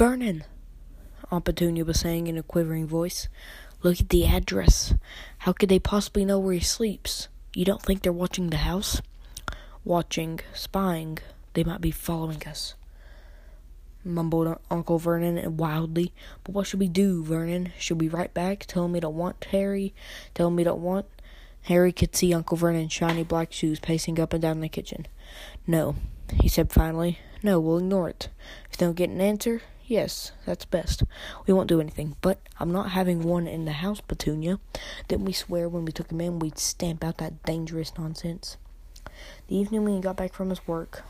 Vernon, Aunt Petunia was saying in a quivering voice. Look at the address. How could they possibly know where he sleeps? You don't think they're watching the house? Watching, spying. They might be following us. Mumbled Uncle Vernon wildly. But what should we do, Vernon? Should we write back, tell him we don't want Harry, tell him we don't want? Harry could see Uncle Vernon's shiny black shoes pacing up and down the kitchen. No, he said finally. No, we'll ignore it. If they don't get an answer, yes, that's best. We won't do anything. But I'm not having one in the house, Petunia. Didn't we swear when we took him in we'd stamp out that dangerous nonsense? The evening when he got back from his work,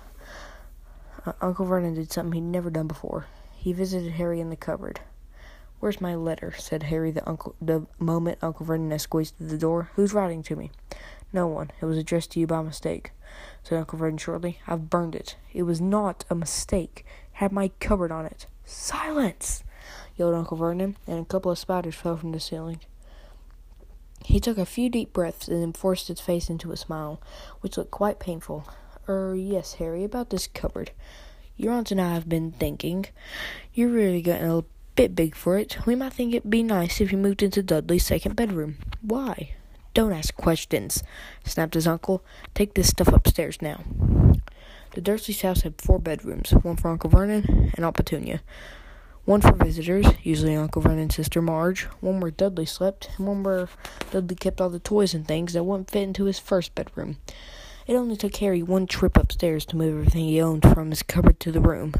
uh, Uncle Vernon did something he'd never done before. He visited Harry in the cupboard. Where's my letter? said Harry the uncle the moment Uncle Vernon squeezed through the door. Who's writing to me? No one. It was addressed to you by mistake, said Uncle Vernon shortly. I've burned it. It was not a mistake. It had my cupboard on it. Silence! yelled Uncle Vernon, and a couple of spiders fell from the ceiling. He took a few deep breaths and then forced his face into a smile, which looked quite painful. Er, yes, Harry, about this cupboard. Your aunt and I have been thinking. You're really getting a bit big for it. We might think it'd be nice if you moved into Dudley's second bedroom. Why? Don't ask questions, snapped his uncle. Take this stuff upstairs now. The Dursleys' house had four bedrooms, one for Uncle Vernon and Aunt Petunia, one for visitors, usually Uncle Vernon's sister Marge, one where Dudley slept, and one where Dudley kept all the toys and things that wouldn't fit into his first bedroom. It only took Harry one trip upstairs to move everything he owned from his cupboard to the room.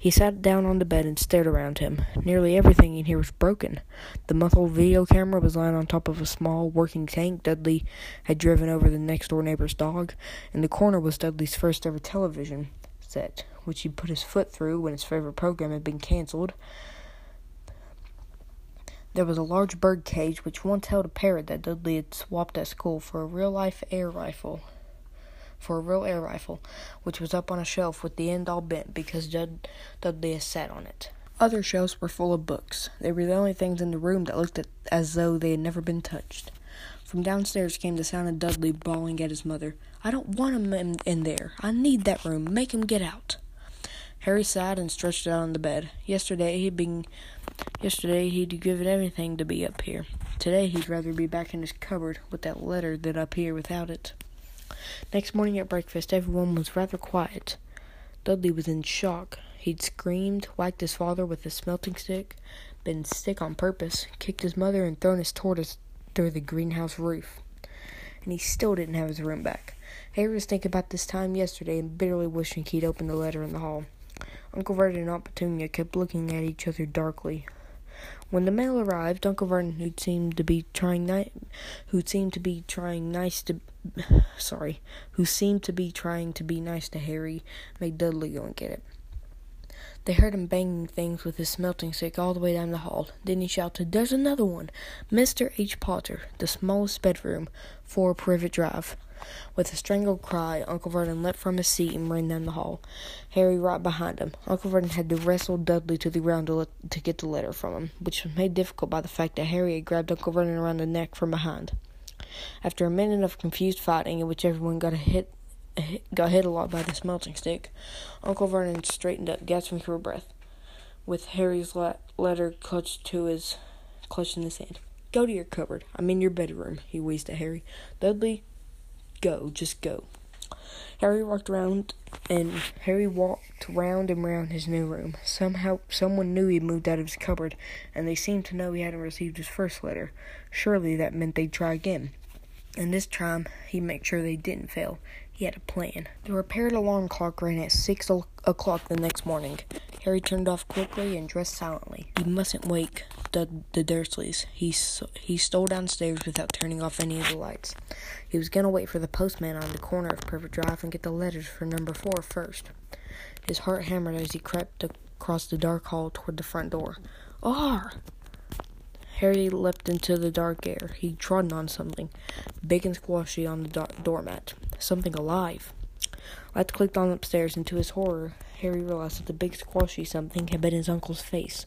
He sat down on the bed and stared around him. Nearly everything in here was broken. The muffled video camera was lying on top of a small working tank Dudley had driven over the next door neighbor's dog. In the corner was Dudley's first ever television set, which he put his foot through when his favorite program had been canceled. There was a large bird cage which once held a parrot that Dudley had swapped at school for a real life air rifle for a real air rifle, which was up on a shelf with the end all bent because Dud- Dudley had sat on it. Other shelves were full of books. They were the only things in the room that looked as though they had never been touched. From downstairs came the sound of Dudley bawling at his mother. I don't want him in, in there. I need that room. Make him get out. Harry sighed and stretched out on the bed. Yesterday he'd been yesterday he'd given everything to be up here. Today he'd rather be back in his cupboard with that letter than up here without it. Next morning at breakfast, everyone was rather quiet. Dudley was in shock. He'd screamed, whacked his father with a smelting stick, been sick on purpose, kicked his mother, and thrown his tortoise through the greenhouse roof. And he still didn't have his room back. Harry was thinking about this time yesterday and bitterly wishing he'd opened the letter in the hall. Uncle Vernon and Aunt Petunia kept looking at each other darkly. When the mail arrived, Uncle Vernon, who seemed to be trying ni- who seemed to be trying nice to sorry, who seemed to be trying to be nice to Harry, made Dudley go and get it. They heard him banging things with his smelting stick all the way down the hall. Then he shouted, There's another one! Mr. H. Potter, the smallest bedroom, 4 Privet Drive. With a strangled cry, Uncle Vernon leapt from his seat and ran down the hall. Harry right behind him. Uncle Vernon had to wrestle Dudley to the ground to, to get the letter from him, which was made difficult by the fact that Harry had grabbed Uncle Vernon around the neck from behind. After a minute of confused fighting, in which everyone got hit, got hit a lot by the smelting stick, Uncle Vernon straightened up, gasping for breath, with Harry's la- letter clutched to his clutched in his hand. Go to your cupboard. I'm in your bedroom, he wheezed at Harry. Dudley, go, just go. Harry walked around and Harry walked round and round his new room. Somehow someone knew he'd moved out of his cupboard, and they seemed to know he hadn't received his first letter. Surely that meant they'd try again. And this time he'd make sure they didn't fail. He had a plan. The repaired alarm clock rang at six o'clock the next morning. Harry turned off quickly and dressed silently. He mustn't wake the, the Dursleys. He, he stole downstairs without turning off any of the lights. He was going to wait for the postman on the corner of Privet Drive and get the letters for number four first. His heart hammered as he crept across the dark hall toward the front door. R! Harry leapt into the dark air. He trodden on something, big and squashy on the do- doormat. Something alive. Lights clicked on upstairs, and to his horror, Harry realized that the big squashy something had been his uncle's face.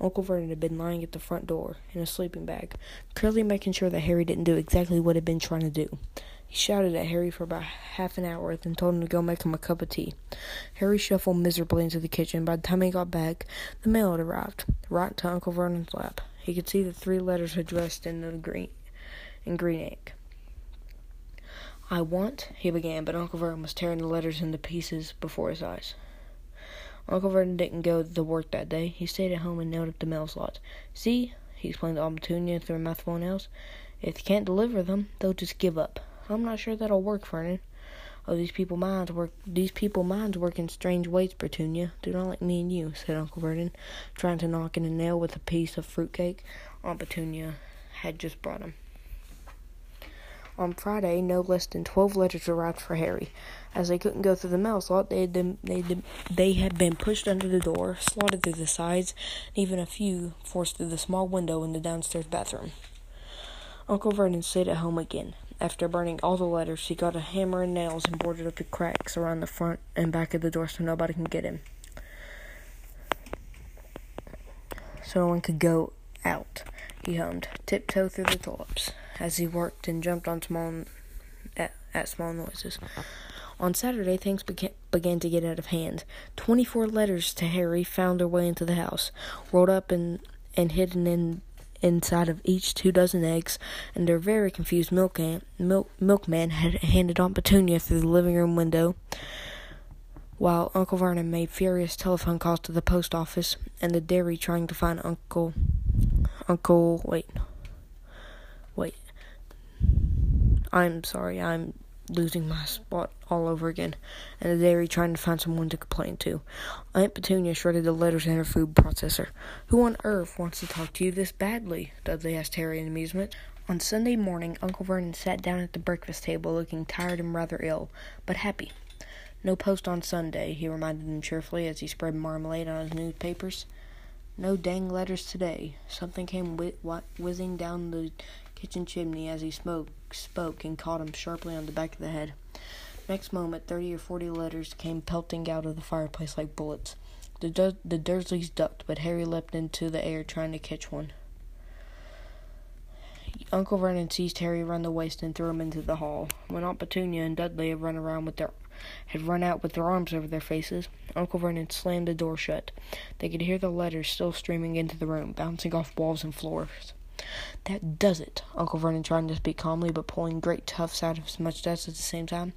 Uncle Vernon had been lying at the front door in a sleeping bag, clearly making sure that Harry didn't do exactly what he'd been trying to do. He shouted at Harry for about half an hour, then told him to go make him a cup of tea. Harry shuffled miserably into the kitchen. By the time he got back, the mail had arrived, right to Uncle Vernon's lap. He could see the three letters addressed in the green in green ink. I want, he began, but Uncle Vernon was tearing the letters into pieces before his eyes. Uncle Vernon didn't go to work that day. He stayed at home and nailed up the mail slots. See, he explained to Petunia through a mouthful of nails. If you can't deliver them, they'll just give up. I'm not sure that'll work, Vernon. Oh, these people minds work. These people minds work in strange ways, Petunia. Do not like me and you," said Uncle Vernon, trying to knock in a nail with a piece of fruit cake Aunt Petunia had just brought him. On Friday, no less than twelve letters arrived for Harry. As they couldn't go through the mail slot, they had been, they, they had been pushed under the door, slotted through the sides, and even a few forced through the small window in the downstairs bathroom. Uncle Vernon stayed at home again. After burning all the letters, he got a hammer and nails and boarded up the cracks around the front and back of the door so nobody can get in. So no one could go out, he hummed, tiptoe through the tulips, as he worked and jumped on small at, at small noises. On Saturday, things began, began to get out of hand. Twenty-four letters to Harry found their way into the house, rolled up and, and hidden in inside of each two dozen eggs, and their very confused milkman, milk, milkman had handed Aunt Petunia through the living room window, while Uncle Vernon made furious telephone calls to the post office and the dairy trying to find Uncle, Uncle, wait, I'm sorry, I'm losing my spot all over again, and the dairy trying to find someone to complain to. Aunt Petunia shredded the letters in her food processor. Who on earth wants to talk to you this badly? Dudley asked Harry in amusement. On Sunday morning, Uncle Vernon sat down at the breakfast table looking tired and rather ill, but happy. No post on Sunday, he reminded him cheerfully as he spread marmalade on his newspapers. No dang letters today. Something came wh- whizzing down the kitchen chimney as he smoke, spoke and caught him sharply on the back of the head. Next moment, thirty or forty letters came pelting out of the fireplace like bullets. The, Dur- the Dursleys ducked, but Harry leapt into the air trying to catch one. Uncle Vernon seized Harry around the waist and threw him into the hall. When Aunt Petunia and Dudley had run around with their had run out with their arms over their faces, Uncle Vernon slammed the door shut. They could hear the letters still streaming into the room, bouncing off walls and floors. That does it, Uncle Vernon trying to speak calmly, but pulling great tufts out of his mustache at the same time.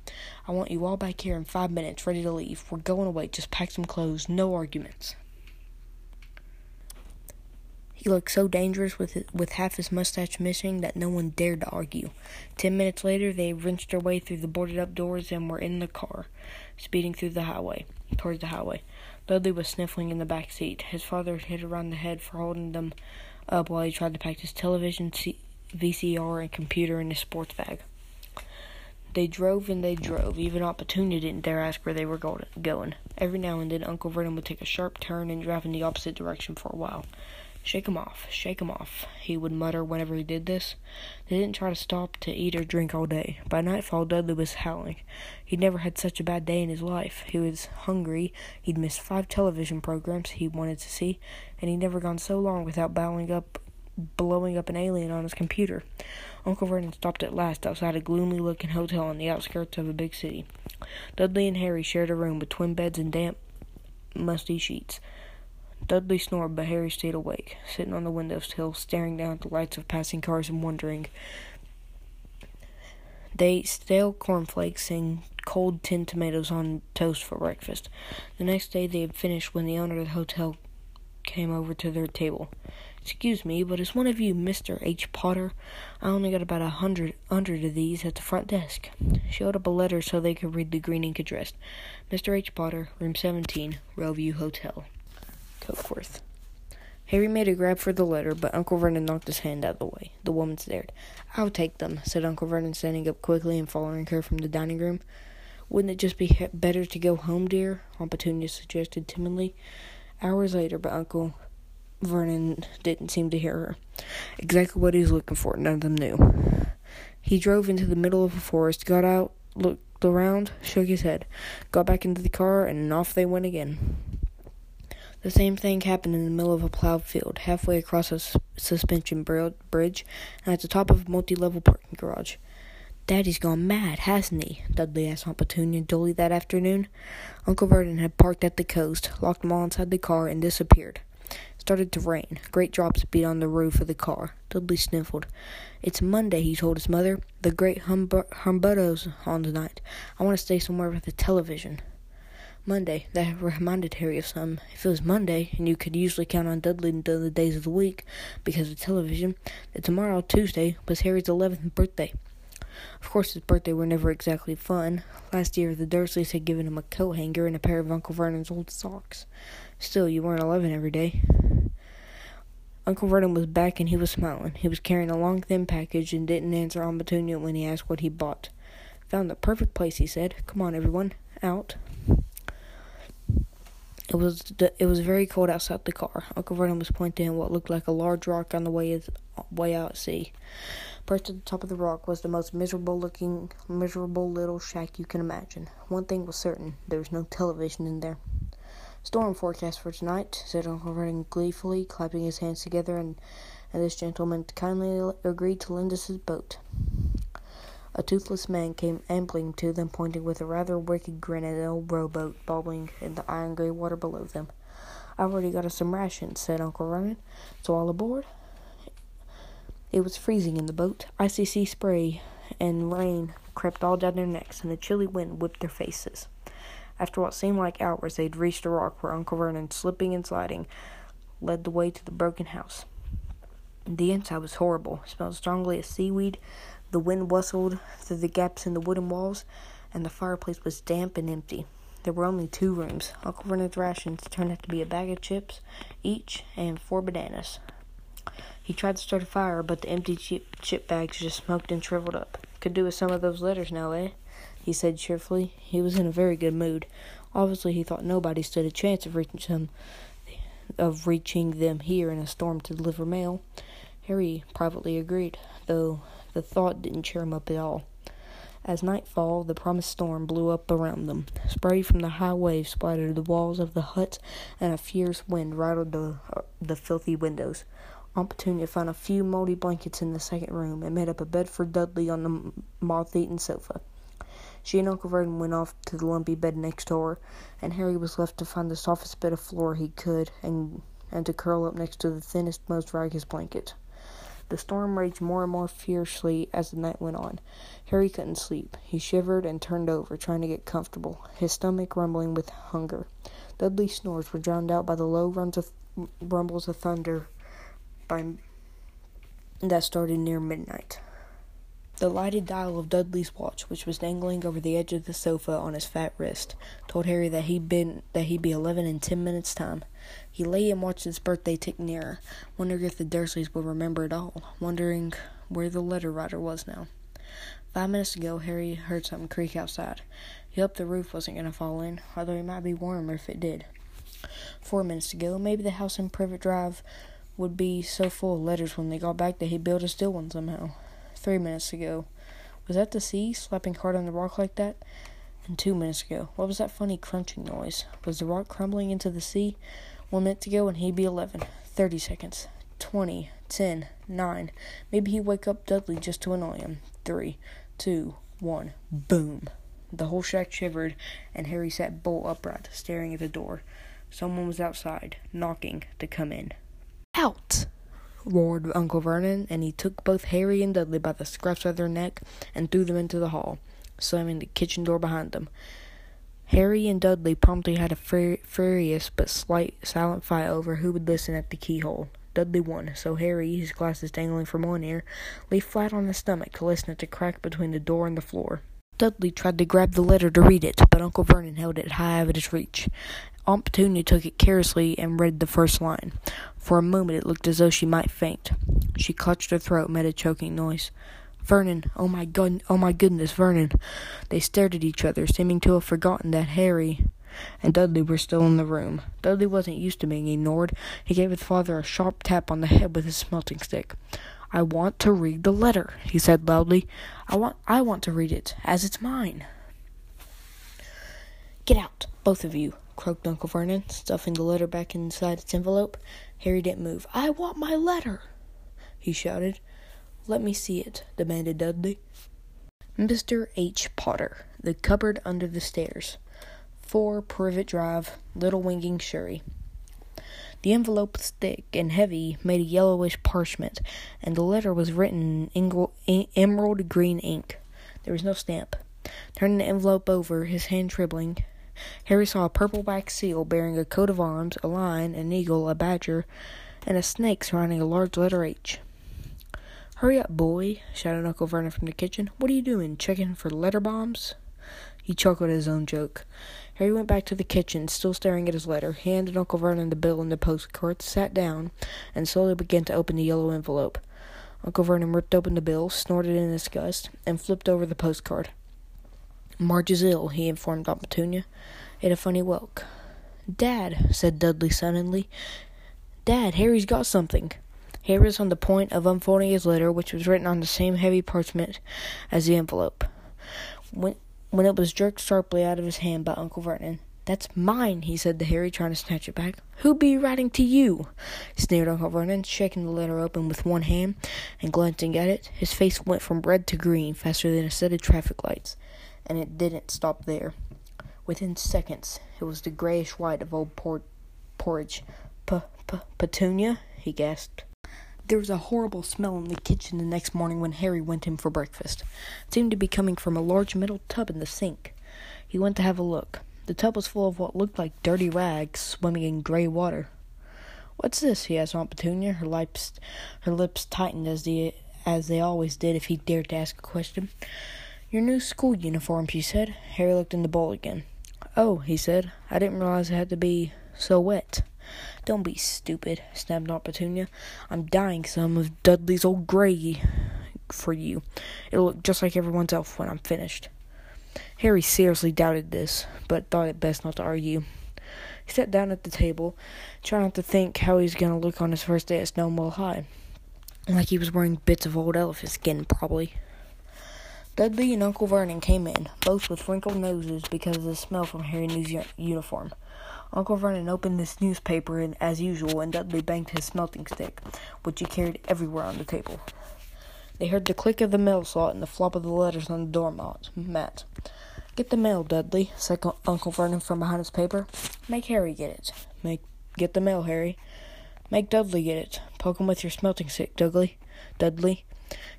I want you all back here in five minutes, ready to leave. We're going away. Just pack some clothes. No arguments. He looked so dangerous with with half his mustache missing that no one dared to argue. Ten minutes later, they wrenched their way through the boarded up doors and were in the car, speeding through the highway towards the highway. Dudley was sniffling in the back seat. His father hit around the head for holding them up while he tried to pack his television, VCR, and computer in his sports bag. They drove and they drove. Even Aunt Petunia didn't dare ask where they were going. Every now and then, Uncle Vernon would take a sharp turn and drive in the opposite direction for a while. Shake 'em off, shake him off, he would mutter whenever he did this. They didn't try to stop to eat or drink all day. By nightfall, Dudley was howling. He'd never had such a bad day in his life. He was hungry. He'd missed five television programs he wanted to see, and he'd never gone so long without bowing up, blowing up an alien on his computer. Uncle Vernon stopped at last outside a gloomy looking hotel on the outskirts of a big city. Dudley and Harry shared a room with twin beds and damp, musty sheets. Dudley snored, but Harry stayed awake, sitting on the window sill, staring down at the lights of passing cars and wondering. They ate stale cornflakes and cold tinned tomatoes on toast for breakfast. The next day they had finished when the owner of the hotel came over to their table. Excuse me, but is one of you Mr. H. Potter? I only got about a hundred, hundred of these at the front desk. She held up a letter so they could read the green ink address. Mr. H. Potter, room 17, Railview Hotel. Cokeworth. Harry made a grab for the letter, but Uncle Vernon knocked his hand out of the way. The woman stared. I'll take them, said Uncle Vernon, standing up quickly and following her from the dining room. Wouldn't it just be better to go home, dear? Aunt Petunia suggested timidly. Hours later, but Uncle Vernon didn't seem to hear her. Exactly what he was looking for, none of them knew. He drove into the middle of a forest, got out, looked around, shook his head, got back into the car, and off they went again. The same thing happened in the middle of a plowed field, halfway across a suspension bridge, and at the top of a multi level parking garage. Daddy's gone mad, hasn't he? Dudley asked Aunt Petunia dully that afternoon. Uncle Vernon had parked at the coast, locked them all inside the car, and disappeared. It started to rain. Great drops beat on the roof of the car. Dudley sniffled. It's Monday, he told his mother. The great Humberto's on tonight. I want to stay somewhere with the television. Monday. That reminded Harry of something. If it was Monday, and you could usually count on Dudley until the days of the week because of television, that tomorrow, Tuesday, was Harry's 11th birthday. Of course, his birthday were never exactly fun. Last year, the Dursleys had given him a coat hanger and a pair of Uncle Vernon's old socks. Still, you weren't 11 every day. Uncle Vernon was back and he was smiling. He was carrying a long, thin package and didn't answer Aunt Petunia when he asked what he bought. Found the perfect place, he said. Come on, everyone, out. It was the, it was very cold outside the car. Uncle Vernon was pointing at what looked like a large rock on the way way out at sea. Perched at the top of the rock was the most miserable looking, miserable little shack you can imagine. One thing was certain: there was no television in there. Storm forecast for tonight, said Uncle Vernon gleefully, clapping his hands together, and, and this gentleman kindly agreed to lend us his boat. A toothless man came ambling to them, pointing with a rather wicked grin at an old rowboat bobbing in the iron gray water below them. I've already got us some rations, said Uncle Vernon. So all aboard? It was freezing in the boat. Icy sea spray and rain crept all down their necks, and the chilly wind whipped their faces. After what seemed like hours, they'd reached a rock where Uncle Vernon, slipping and sliding, led the way to the broken house. The inside was horrible. It smelled strongly of seaweed, the wind whistled through the gaps in the wooden walls, and the fireplace was damp and empty. There were only two rooms. Uncle Vernon's rations turned out to be a bag of chips each and four bananas. He tried to start a fire, but the empty chip, bags just smoked and shriveled up. Could do with some of those letters now, eh? He said cheerfully. He was in a very good mood. Obviously, he thought nobody stood a chance of reaching them, of reaching them here in a storm to deliver mail. Harry privately agreed, though the thought didn't cheer him up at all. As nightfall, the promised storm blew up around them. Spray from the high waves splattered the walls of the huts, and a fierce wind rattled the, uh, the filthy windows. Aunt Petunia found a few moldy blankets in the second room and made up a bed for Dudley on the moth-eaten sofa. She and Uncle Vernon went off to the lumpy bed next door, and Harry was left to find the softest bit of floor he could and and to curl up next to the thinnest, most ragged blanket. The storm raged more and more fiercely as the night went on. Harry couldn't sleep. He shivered and turned over, trying to get comfortable, his stomach rumbling with hunger. Dudley's snores were drowned out by the low of rumbles of thunder by that started near midnight. The lighted dial of Dudley's watch, which was dangling over the edge of the sofa on his fat wrist, told Harry that he'd been that he'd be eleven in ten minutes' time. He lay and watched his birthday tick nearer, wondering if the Dursleys would remember it all, wondering where the letter writer was now. Five minutes ago, Harry heard something creak outside. He hoped the roof wasn't going to fall in, although it might be warmer if it did. Four minutes ago, maybe the house in Privet Drive would be so full of letters when they got back that he'd build a still one somehow three minutes ago. Was that the sea slapping hard on the rock like that? And two minutes ago, what was that funny crunching noise? Was the rock crumbling into the sea? One minute to go, and he'd be eleven. Thirty seconds. Twenty. Ten. Nine. Maybe he'd wake up Dudley just to annoy him. Three. Two. One. Boom. The whole shack shivered, and Harry sat bolt upright, staring at the door. Someone was outside, knocking to come in. Out! Roared Uncle Vernon, and he took both Harry and Dudley by the scruffs of their neck and threw them into the hall, slamming the kitchen door behind them. Harry and Dudley promptly had a fur- furious but slight silent fight over who would listen at the keyhole. Dudley won, so Harry, his glasses dangling from one ear, lay flat on his stomach to listen at the crack between the door and the floor. Dudley tried to grab the letter to read it, but Uncle Vernon held it high out of his reach. Aunt Petunia took it carelessly and read the first line. For a moment it looked as though she might faint. She clutched her throat, and made a choking noise. Vernon, oh my god, oh my goodness, Vernon. They stared at each other, seeming to have forgotten that Harry and Dudley were still in the room. Dudley wasn't used to being ignored. He gave his father a sharp tap on the head with his smelting stick. I want to read the letter, he said loudly. I want I want to read it, as it's mine. Get out, both of you, croaked Uncle Vernon, stuffing the letter back inside its envelope. Harry didn't move. I want my letter, he shouted. Let me see it, demanded Dudley. Mr. H. Potter, The Cupboard Under the Stairs. 4 Privet Drive, Little Whinging Surrey. The envelope was thick and heavy, made of yellowish parchment, and the letter was written in emerald green ink. There was no stamp. Turning the envelope over, his hand trembling, Harry saw a purple wax seal bearing a coat of arms, a lion, an eagle, a badger, and a snake surrounding a large letter H. Hurry up, boy, shouted Uncle Vernon from the kitchen. What are you doing, checking for letter bombs? He chuckled at his own joke. Harry went back to the kitchen, still staring at his letter. Handed Uncle Vernon the bill and the postcard, sat down, and slowly began to open the yellow envelope. Uncle Vernon ripped open the bill, snorted in disgust, and flipped over the postcard. Marge is ill, he informed Aunt Petunia. It a funny welk. Dad, said Dudley suddenly. Dad, Harry's got something. Harry was on the point of unfolding his letter, which was written on the same heavy parchment as the envelope, when, when it was jerked sharply out of his hand by Uncle Vernon. That's mine, he said to Harry, trying to snatch it back. Who be writing to you? sneered Uncle Vernon, shaking the letter open with one hand and glancing at it. His face went from red to green faster than a set of traffic lights, and it didn't stop there. Within seconds, it was the grayish white of old por- porridge. P-p-petunia, he gasped. There was a horrible smell in the kitchen the next morning when Harry went in for breakfast. It seemed to be coming from a large metal tub in the sink. He went to have a look. The tub was full of what looked like dirty rags swimming in gray water. What's this? he asked Aunt Petunia. Her lips, her lips tightened as the as they always did if he dared to ask a question. Your new school uniform, she said. Harry looked in the bowl again. Oh, he said. I didn't realize it had to be so wet. Don't be stupid, snapped Aunt Petunia. I'm dyeing some of Dudley's old gray for you. It'll look just like everyone's else when I'm finished. Harry seriously doubted this, but thought it best not to argue. He sat down at the table, trying not to think how he was going to look on his first day at Stonewall High. Like he was wearing bits of old elephant skin, probably. Dudley and Uncle Vernon came in, both with wrinkled noses because of the smell from Harry's new uniform. Uncle Vernon opened this newspaper and, as usual, and Dudley banged his smelting stick, which he carried everywhere on the table. They heard the click of the mail slot and the flop of the letters on the doormat. Mat. Get the mail, Dudley, said Uncle Vernon from behind his paper. Make Harry get it. Make get the mail, Harry. Make Dudley get it. Poke him with your smelting stick, Dudley. Dudley.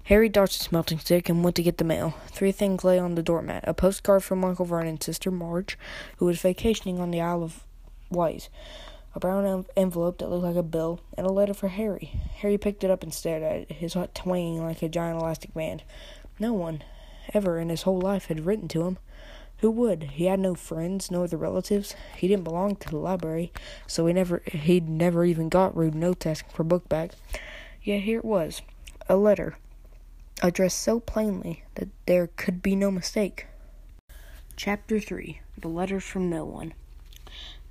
Harry dodged the smelting stick and went to get the mail. Three things lay on the doormat a postcard from Uncle Vernon's sister Marge, who was vacationing on the Isle of Wight, a brown envelope that looked like a bill, and a letter for Harry. Harry picked it up and stared at it, his heart twanging like a giant elastic band. No one, ever in his whole life, had written to him. Who would? He had no friends, no other relatives. He didn't belong to the library, so he never he'd never even got rude notes asking for book back. Yet here it was, a letter, addressed so plainly that there could be no mistake. Chapter three: The letters from no one.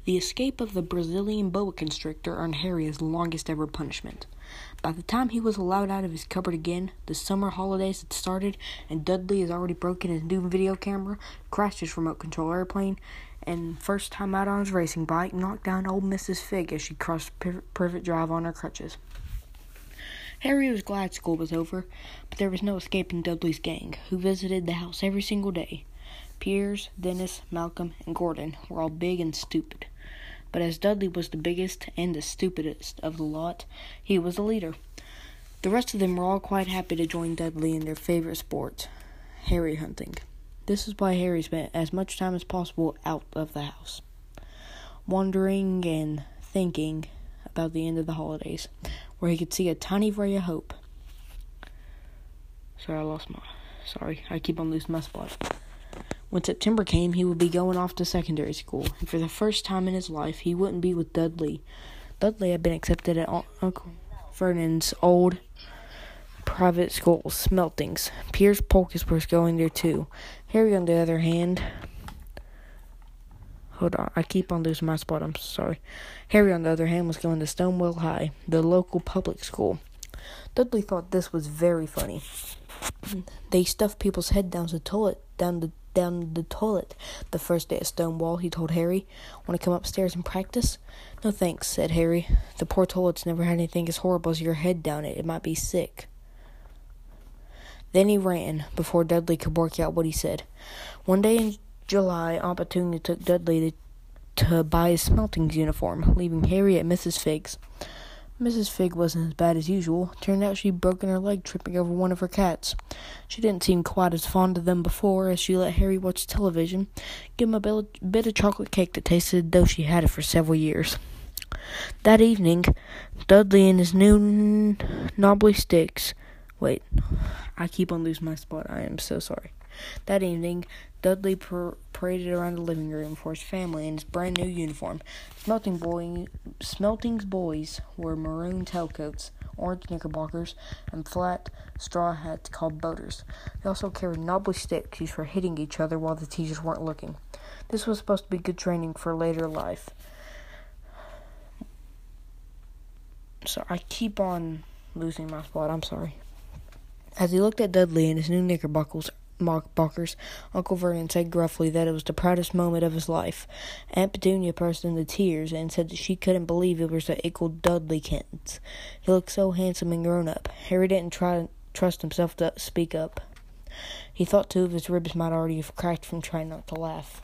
The escape of the Brazilian boa constrictor earned Harry his longest ever punishment. By the time he was allowed out of his cupboard again, the summer holidays had started, and Dudley has already broken his new video camera, crashed his remote control airplane, and first time out on his racing bike, knocked down old Mrs. Figg as she crossed Privet Drive on her crutches. Harry was glad school was over, but there was no escaping Dudley's gang, who visited the house every single day. Piers, Dennis, Malcolm, and Gordon were all big and stupid but as Dudley was the biggest and the stupidest of the lot, he was the leader. The rest of them were all quite happy to join Dudley in their favorite sport, Harry hunting. This is why Harry spent as much time as possible out of the house, wandering and thinking about the end of the holidays, where he could see a tiny ray of hope. Sorry, I lost my. Sorry, I keep on losing my spot. When September came, he would be going off to secondary school, and for the first time in his life, he wouldn't be with Dudley. Dudley had been accepted at Uncle Vernon's old private school, Smeltings. Piers Polkiss was going there too. Harry, on the other hand, hold on, I keep on losing my spot. I'm sorry. Harry, on the other hand, was going to Stonewall High, the local public school. Dudley thought this was very funny. They stuffed people's head down the toilet, down the down the toilet the first day at Stonewall, he told Harry. Want to come upstairs and practice? No thanks, said Harry. The poor toilet's never had anything as horrible as your head down it. It might be sick. Then he ran before Dudley could work out what he said. One day in July, Aunt Petunia took Dudley to, to buy his smelting's uniform, leaving Harry at Mrs. Figg's. Mrs. Figg wasn't as bad as usual. Turned out she'd broken her leg tripping over one of her cats. She didn't seem quite as fond of them before, as she let Harry watch television, give him a bit of chocolate cake that tasted though she had it for several years. That evening, Dudley and his new knobbly sticks. Wait, I keep on losing my spot. I am so sorry. That evening, Dudley paraded around the living room for his family in his brand new uniform. Smelting boy, Smelting's boys wore maroon tailcoats, orange knickerbockers, and flat straw hats called boaters. They also carried knobbly sticks used for hitting each other while the teachers weren't looking. This was supposed to be good training for later life. So I keep on losing my spot. I'm sorry. As he looked at Dudley in his new knickerbockers, Barker's Uncle Vernon said gruffly that it was the proudest moment of his life. Aunt Petunia burst into tears and said that she couldn't believe it was the Uncle Dudley Kentons. He looked so handsome and grown up. Harry didn't try trust himself to speak up. He thought two of his ribs might already have cracked from trying not to laugh.